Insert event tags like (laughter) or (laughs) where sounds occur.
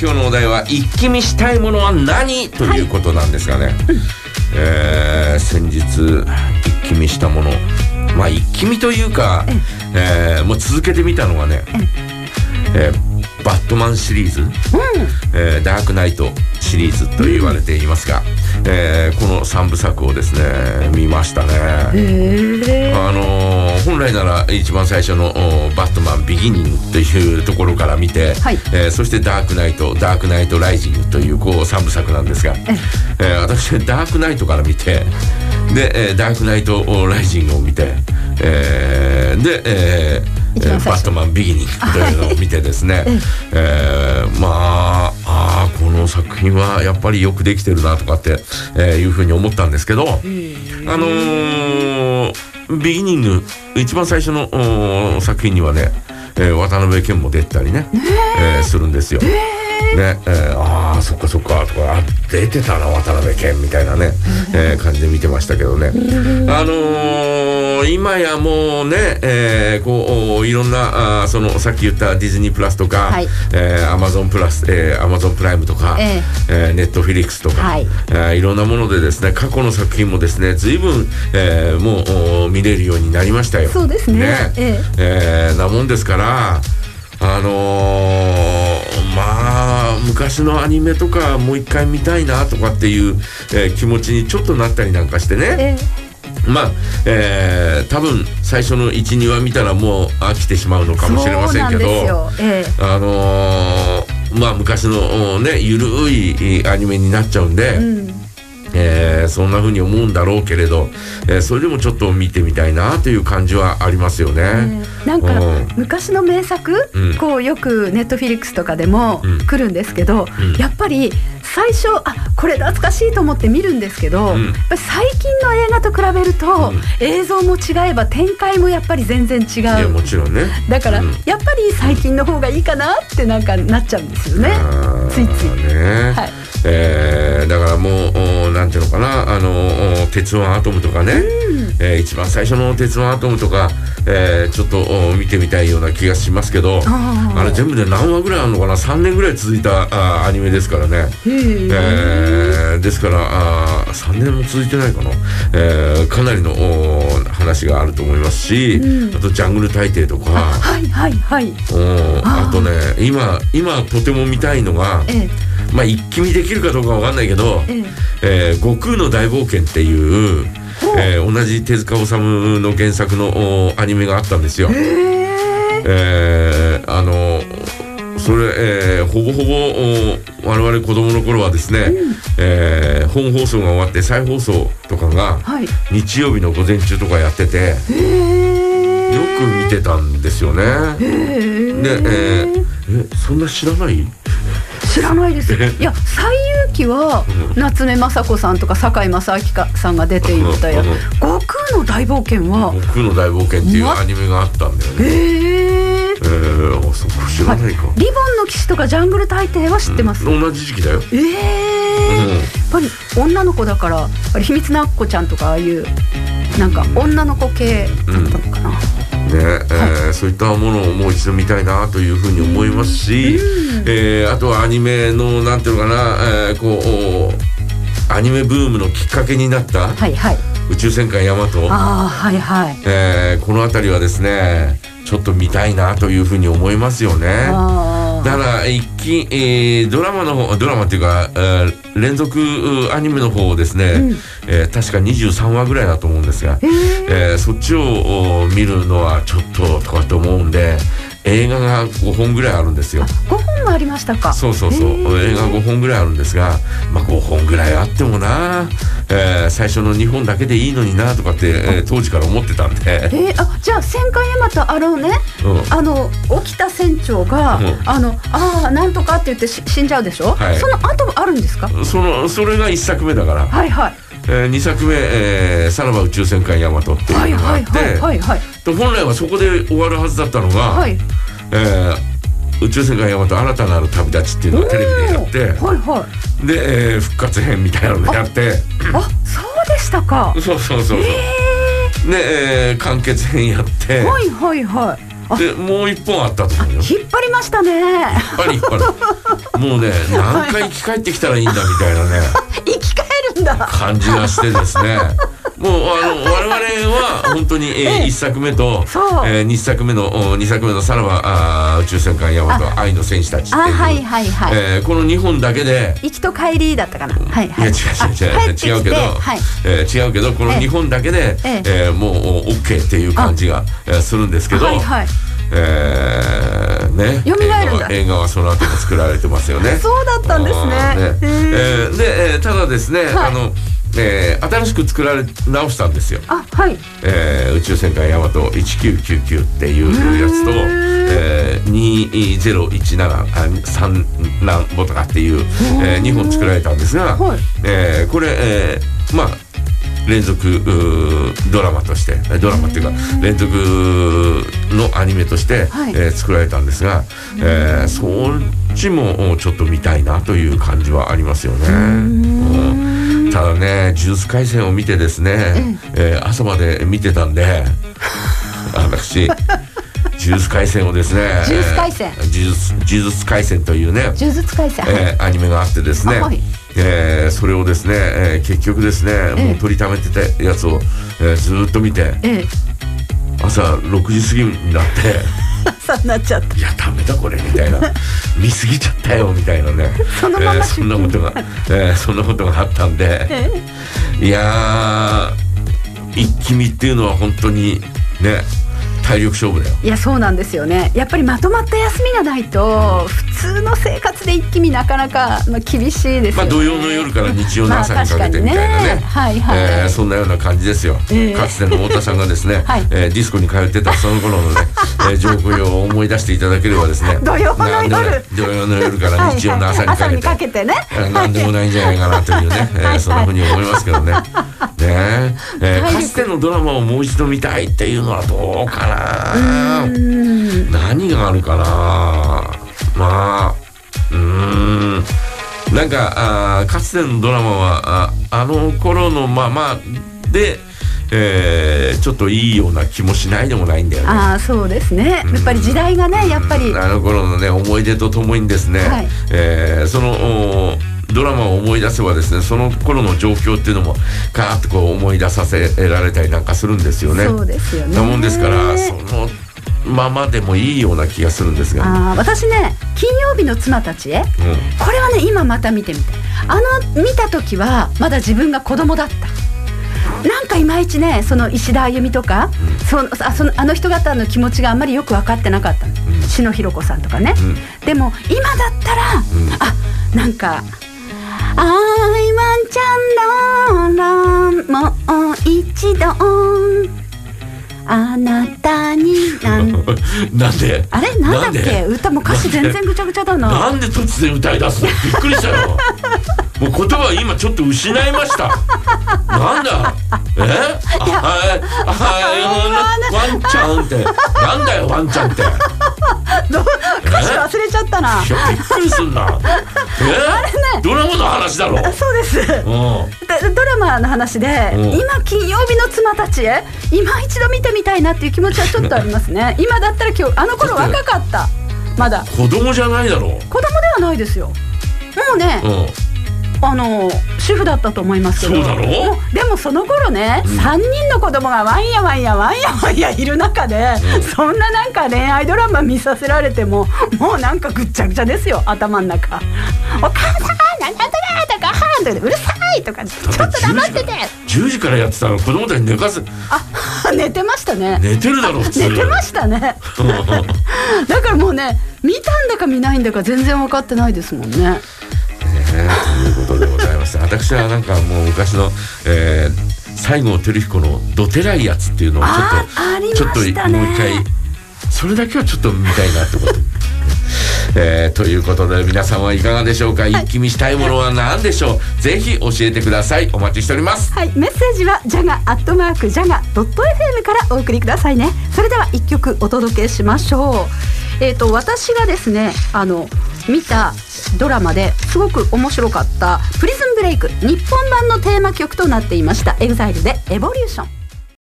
今日のお題は一気見したいものは何ということなんですがね、えー先日一気見したもの。まあ一気見というか、えーもう続けてみたのはね、えーバットマンシリーズ、えーダークナイトシリーズと言われていますが、えーこの3部作をですね見ましたね。へえあのー本来なら一番最初のおバットマンビギニングというところから見て、はい。えーそしてダークナイトダークナイトライジングというこう3部作なんですが、えー私ダークナイトから見てで、えーダークナイトライジングを見て、えーで、えー一番最初バットマンビギニングというのを見てですね、(laughs) えーまああーこの作品はやっぱりよくできてるなとかって、えーいうふうに思ったんですけど、あのービギニング一番最初の作品にはね、えー渡辺謙も出てたりね、え。ーするんですよ。ねえーああそっかそっかとかあ出てたな渡辺謙みたいなね、えー感じで見てましたけどね。あのー今やもうね、えーこういろんなあーそのさっき言ったディズニープラスとか、はい。えーアマゾンプラス、えーアマゾンプライムとか、ええ。ーネットフィリックスとか、はい。えーいろんなものでですね過去の作品もですね随分、えーもうお見れるようになりましたよ。そうですね。え。えーなもんですからあのーまあ昔のアニメとかもう一回見たいなとかっていう、えー気持ちにちょっとなったりなんかしてね、えまあ、えー多分最初の12話見たらもう飽きてしまうのかもしれませんけど。あのーまあ昔のおねゆるいアニメになっちゃうんで、えうんえーそんな風に思うんだろうけれど、えーそれでもちょっと見てみたいなという感じはありますよね。ええなんかうん。昔の名作、うん。こうよくネットフィリックスとかでもうん。来るんですけど、うん。やっぱり最初あこれ懐かしいと思って見るんですけど、うん。やっぱり最近の映画と比べると、うん。映像も違えば展開もやっぱり全然違いやうもちろんね。だから、うん。やっぱり最近の方がいいかなってなんかなっちゃうんですよね。ついつい。ね、はいえーだからもうおなんていうのかなあのお鉄腕アトムとかね、えー一番最初の鉄腕アトムとか、えーちょっとお見てみたいような気がしますけどあれ全部で何話ぐらいあるのかな3年ぐらい続いたあーアニメですからね。へええーですからあー3年も続いてないかな、えーかなりのお話があると思いますし、うん。あとジャングル大帝とか。はいはいはい。あとね今今とても見たいのがええまあ一気見できるかどうかわかんないけどええ「えー悟空の大冒険」っていう、えー同じ手塚治虫の原作のおアニメがあったんですよ。へええーあのそれ、えーほぼほぼお我々子供の頃はですね、えー本放送が終わって再放送とかがはい。日曜日の午前中とかやっててよく見てたんですよね。で、えーえそんな知らない？知らないです。えいや、西遊記は夏目雅子さんとか堺正明さんが出ていたや。悟空の大冒険は。悟空の大冒険っていうまアニメがあったんだよね。へえ。えー、あそこ知らないか。リボンの騎士とかジャングル大帝は知ってます？うん同じ時期だよ。ええうんやっぱり女の子だから、秘密のアッコちゃんとかああいう。なんか女の子系だったのかな。ねえーそういったものをもう一度見たいなというふうに思いますし、えーあとはアニメのなんていうのかな、えーこうおアニメブームのきっかけになったはいはい。宇宙戦艦ヤマト、ああ、はいはい。えーこの辺りはですねちょっと見たいなというふうに思いますよね。あだから一気、えードラマの方ドラマっていうか、えー連続うアニメの方をですね、うん。えー確か23話ぐらいだと思うんですが、へええーそっちをお見るのはちょっととかって思うんで映画が5本ぐらいあるんですよ。5本もありましたか。そうそうそう。映画5本ぐらいあるんですが、まあ、5本ぐらいあってもな、えー最初の2本だけでいいのになとかって、えー当時から思ってたんで、えー、あじゃあ戦艦ヤマトあのね。うん。あの起きた船長が、うん。あのああなんとかって言ってし死んじゃうでしょ、はい。その後もあるんですか？そのそれが1作目だから、はいはい。え2作目、えーさらば宇宙戦艦ヤマト」ってはいいうのがあって、はいはいはいはい。で本来はそこで終わるはずだったのが、はい。えー宇宙戦艦ヤマト新たなる旅立ちっていうのをテレビでやって、はいはい。で、えー復活編みたいなのをやって。あそうでしたか。そうそうそうそう、で、えー完結編やって、はいはいはい。でもう一本あったと思うよ。引っ張りましたね。引っ張り引っ張り。もうね何回生き返ってきたらいいんだみたいなね。(laughs) 生き返るんだ。感じがしてですねもうあの我々は本当に、えー、1作目と、えー、2作目の2作目の「さらばあ宇宙戦艦ヤマト愛の戦士たち」っていう、はいはいはい。えー、この2本だけで行きと帰りだったかな、はいはい、いや違う違う違う。違うけど、はい。えー、違うけどこの2本だけで、ええ。えー、もう OK っていう感じが、えー、するんですけど。はいはい。えー、ね。蘇る映画はその後も作られてますよね。そうだったんですね。ね。えー、で、えー、ただですね、はい、あのえー、新しく作られ直したんですよ。あはい。えー、宇宙戦艦ヤマト1999っていうやつと、えー、2017三何ボとかっていう、えー、2本作られたんですが、はい、えー、これ、えー、まあ連続ドラマとしてドラマっていうか連続のアニメとして、はい、えー、作られたんですが、えー、そっちもちょっと見たいなという感じはありますよね。うんただね呪術廻戦を見てですね、えー、朝まで見てたんで (laughs) 私呪術廻戦をですね呪術廻戦呪術呪術廻戦というね呪術廻戦、えー、アニメがあってですね、はい、えー、それをですね、えー、結局ですね、もう取りためてたやつを、えー、ずっと見て、朝6時過ぎになって朝になっちゃった。いやダメだこれみたいな。(laughs) 見過ぎちゃったよみたいなね。そのまま、えー、そんなことが、えー、そんなことがあったんで、えー、いや一気見っていうのは本当にね体力勝負だよ。いやそうなんですよね。やっぱりまとまった休みがないと普通の生活で一気になかなか、まあ、厳しいですよね、まあ、土曜の夜から日曜の朝にかけてみたいなね,、はいはい。えー、そんなような感じですよ、えー、かつての太田さんがですね、(laughs) はい。えー、ディスコに通ってたその頃のね、(laughs) えー、情報を思い出していただければですね。土曜の夜。土曜の夜から日曜の朝にかけて。はい、かけてね。何でもないんじゃないかなというね、えー、そんなふうに思いますけどね。ねえー、かつてのドラマをもう一度見たいっていうのはどうかな。何があるかな。まあうん。なんかあかつてのドラマはああの頃のままでえー、ちょっといいような気もしないでもないんだよね。ああそうですね。やっぱり時代がね、やっぱり。あの頃のね思い出とともにですね、はい、えー、そのドラマを思い出せばですねその頃の状況っていうのもガーッとこう思い出させられたりなんかするんですよね。そうですよね。なもんですからそのままでもいいような気がするんですが、あ私ね金曜日の妻たちへ、うん、これはね今また見てみて。あの見た時はまだ自分が子供だった。なんかいまいちねその石田あゆみとか、うん、そのあそのあの人方の気持ちがあんまりよく分かってなかったの、うん、篠弘子さんとかね、うん、でも今だったら、うん、あなんか「もう一度」あなたになん (laughs) なんで？あれ？なんだっけ？歌も歌詞全然ぐちゃぐちゃだな。なんで？突然歌い出すの？びっくりしたよ。(laughs) もう言葉今ちょっと失いました。なんだ？え？はい。はい。ワンちゃんって。なんだよワンちゃんって。ど歌詞忘れちゃったな。びっくりすんな。(laughs) え？あれね。ドラマの話だろ？そうです。うん、ドラマの話で、うん、今金曜日の妻たちへ今一度見てみたいなっていう気持ちはちょっとありますね。(laughs) 今だったら今日あの頃若かった。まだ。子供じゃないだろう。子供ではないですよ。もうね。うんあの主婦だったと思いますけど。そうだろ？でもその頃ね、うん、3人の子供がワンやワンやワンやワンやいる中で、うん、そんななんか恋愛ドラマ見させられてももうなんかぐっちゃぐちゃですよ頭の中「お母さんなんだとかとかはん」とかうるさいとかちょっと黙ってて。10時からやってたの子供たち寝かすあ寝てましたね。寝てるだろ普通。寝てましたね。(laughs) だからもうね見たんだか見ないんだか全然分かってないですもんねということでございまして私はなんかもう昔の、えー、西郷輝彦の「どてらいやつ」っていうのをちょっと、ちょっともう一回それだけはちょっと見たいなって。こと。えー、ということで皆さんはいかがでしょうか、一気見したいものは何でしょう？ぜひ教えてください。お待ちしております。はい。メッセージはジャガアットマークジャガドット FM からお送りくださいね。それでは一曲お届けしましょう。えっ、ー、と私がですねあの見たドラマですごく面白かった「プリズンブレイク」日本版のテーマ曲となっていました EXILE で「エボリューション」